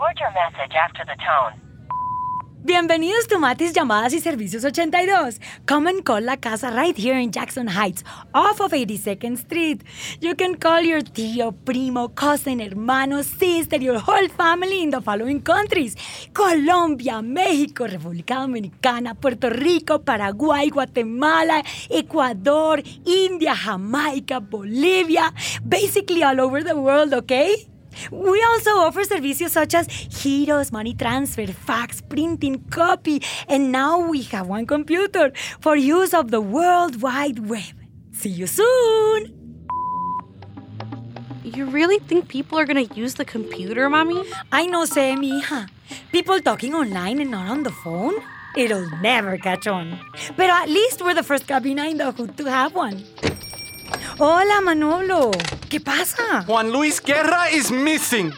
Record your message after the tone. Bienvenidos to Matis Llamadas y Servicios 82. Come and call La Casa right here in Jackson Heights, off of 82nd Street. You can call your tío, primo, cousin, hermano, sister, your whole family in the following countries. Colombia, México, República Dominicana, Puerto Rico, Paraguay, Guatemala, Ecuador, India, Jamaica, Bolivia. Basically all over the world, okay? We also offer services such as giros, money transfer, fax, printing, copy, and now we have one computer for use of the World Wide Web. See you soon! You really think people are gonna use the computer, mommy? I know, mija. People talking online and not on the phone? It'll never catch on. But at least we're the first cabina in the hood to have one. Hola, Manolo. ¿Qué pasa? Juan Luis Guerra is missing.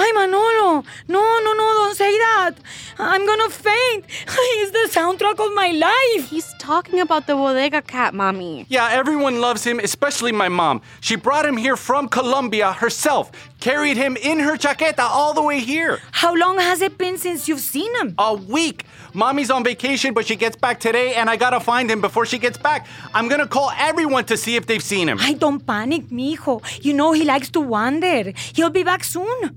Ay, Manolo. No, no, no, don't say that. I'm gonna faint. He's the soundtrack of my life. He's talking about the bodega cat, mommy. Yeah, everyone loves him, especially my mom. She brought him here from Colombia herself, carried him in her chaqueta all the way here. How long has it been since you've seen him? A week. Mommy's on vacation, but she gets back today, and I gotta find him before she gets back. I'm gonna call everyone to see if they've seen him. I don't panic, mijo. You know he likes to wander. He'll be back soon.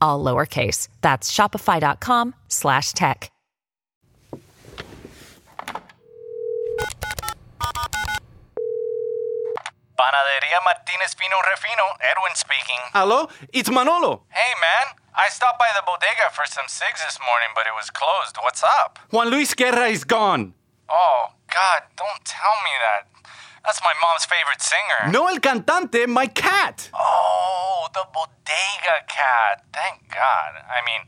all lowercase. That's shopify.com slash tech. Panadería Martinez Fino Refino, Edwin speaking. Hello? It's Manolo. Hey man, I stopped by the bodega for some cigs this morning, but it was closed. What's up? Juan Luis Guerra is gone. Oh, God, don't tell me that. That's my mom's favorite singer. No el cantante, my cat. Oh, the bodega cat. Thank God. I mean,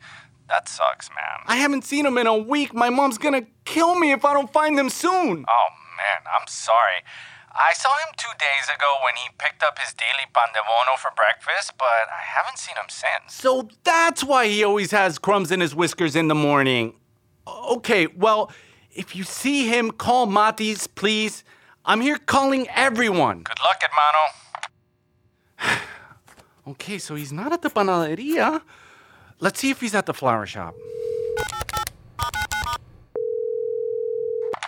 that sucks, man. I haven't seen him in a week. My mom's gonna kill me if I don't find him soon. Oh, man, I'm sorry. I saw him two days ago when he picked up his daily pan de bono for breakfast, but I haven't seen him since. So that's why he always has crumbs in his whiskers in the morning. Okay, well, if you see him, call Matis, please. I'm here calling everyone. Good luck, hermano. Okay, so he's not at the panaderia. Let's see if he's at the flower shop.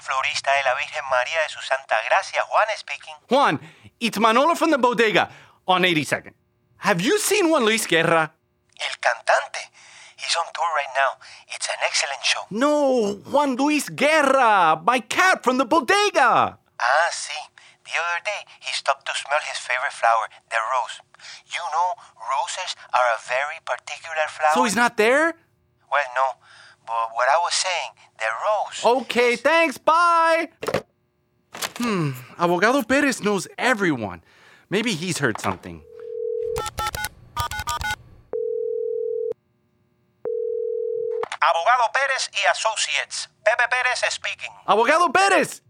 Florista de la Virgen María de su Santa Gracia, Juan speaking. Juan, it's Manolo from the bodega on 82nd. Have you seen Juan Luis Guerra? El cantante. He's on tour right now. It's an excellent show. No, Juan Luis Guerra, my cat from the bodega. Ah, sí. The other day, he stopped to smell his favorite flower, the rose. You know, roses are a very particular flower. So he's not there? Well, no. But what I was saying, the rose. Okay, thanks, bye. Hmm, Abogado Perez knows everyone. Maybe he's heard something. Abogado Pérez y Associates. Pepe Pérez speaking. Abogado Perez!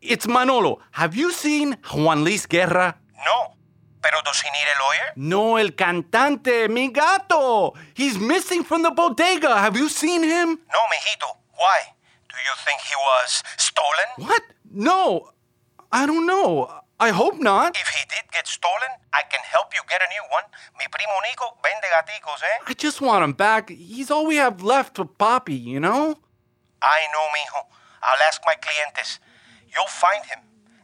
It's Manolo. Have you seen Juan Luis Guerra? No. Pero does he need a lawyer? No, el cantante, mi gato. He's missing from the bodega. Have you seen him? No, mijito. Why? Do you think he was stolen? What? No, I don't know. I hope not. If he did get stolen, I can help you get a new one. Mi primo Nico vende gaticos, eh? I just want him back. He's all we have left for Poppy, you know? I know, mijo. I'll ask my clientes. You'll find him.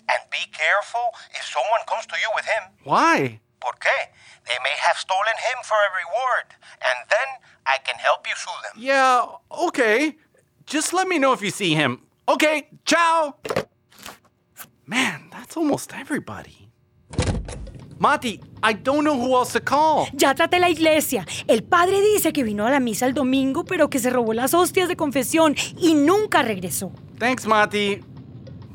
And be careful if someone comes to you with him. Why? ¿Por qué? They may have stolen him for a reward. And then I can help you sue them. Yeah, okay. Just let me know if you see him. Okay, ciao. Man, that's almost everybody. Mati, I don't know who else to call. Ya traté la iglesia. El padre dice que vino a la misa el domingo, pero que se robó las hostias de confesión y nunca regresó. Thanks, Mati.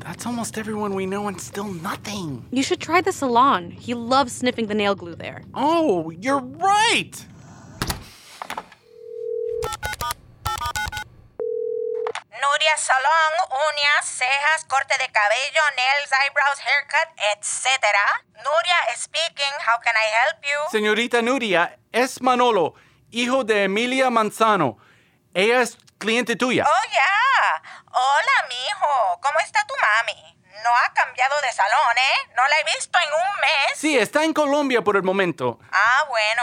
That's almost everyone we know and still nothing. You should try the salon. He loves sniffing the nail glue there. Oh, you're right. Nuria Salon, uñas, cejas, corte de cabello, nails, eyebrows, haircut, etc. Nuria is speaking. How can I help you? Señorita Nuria, es Manolo, hijo de Emilia Manzano. Ella es cliente tuya. Oh, yeah. Hola, mijo. ¿Cómo está tu mami? No ha cambiado de salón, ¿eh? No la he visto en un mes. Sí, está en Colombia por el momento. Ah, bueno.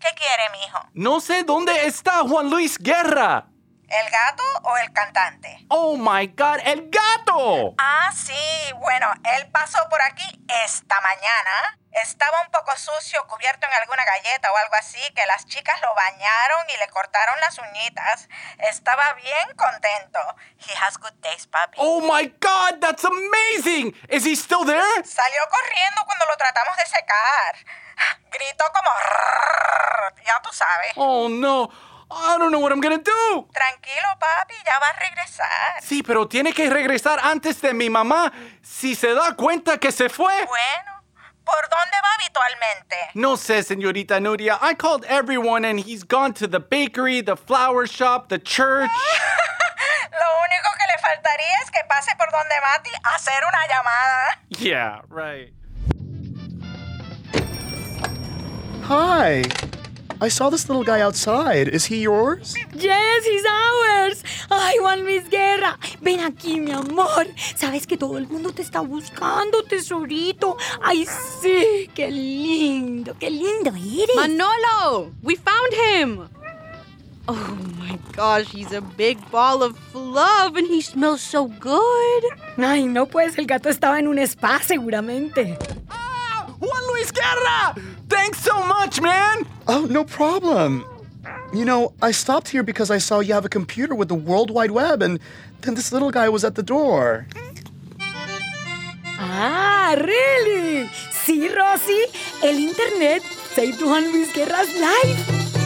¿Qué quiere, mijo? No sé dónde está Juan Luis Guerra. ¿El gato o el cantante? Oh my God, el gato. Ah, sí. Bueno, él pasó por aquí esta mañana. Estaba un poco sucio, cubierto en alguna galleta o algo así, que las chicas lo bañaron y le cortaron las uñitas. Estaba bien contento. He has good taste, papi. Oh my God, that's amazing. Is he still there? Salió corriendo cuando lo tratamos de secar. Gritó como... Ya tú sabes. Oh no, I don't know what I'm gonna do. Tranquilo, papi, ya va a regresar. Sí, pero tiene que regresar antes de mi mamá si se da cuenta que se fue. Bueno, ¿por dónde va habitualmente? No sé, señorita Nuria. I called everyone and he's gone to the bakery, the flower shop, the church. Lo único que le faltaría es que pase por donde Mati a hacer una llamada. Yeah, right. Hi. I saw this little guy outside. Is he yours? Yes, he's ours. Ay, Juan Luis Guerra, ven aquí, mi amor. Sabes que todo el mundo te está buscando, tesorito. Ay, sí, qué lindo, qué lindo eres. Manolo! We found him! Oh my gosh, he's a big ball of fluff and he smells so good. Ay, no pues, el gato estaba en un spa seguramente. Ah, Juan Luis Guerra! Thanks so much, man! Oh, no problem. You know, I stopped here because I saw you have a computer with the World Wide Web, and then this little guy was at the door. Ah, really? Sí, Rosy, el internet saved Juan Luis Guerra's life.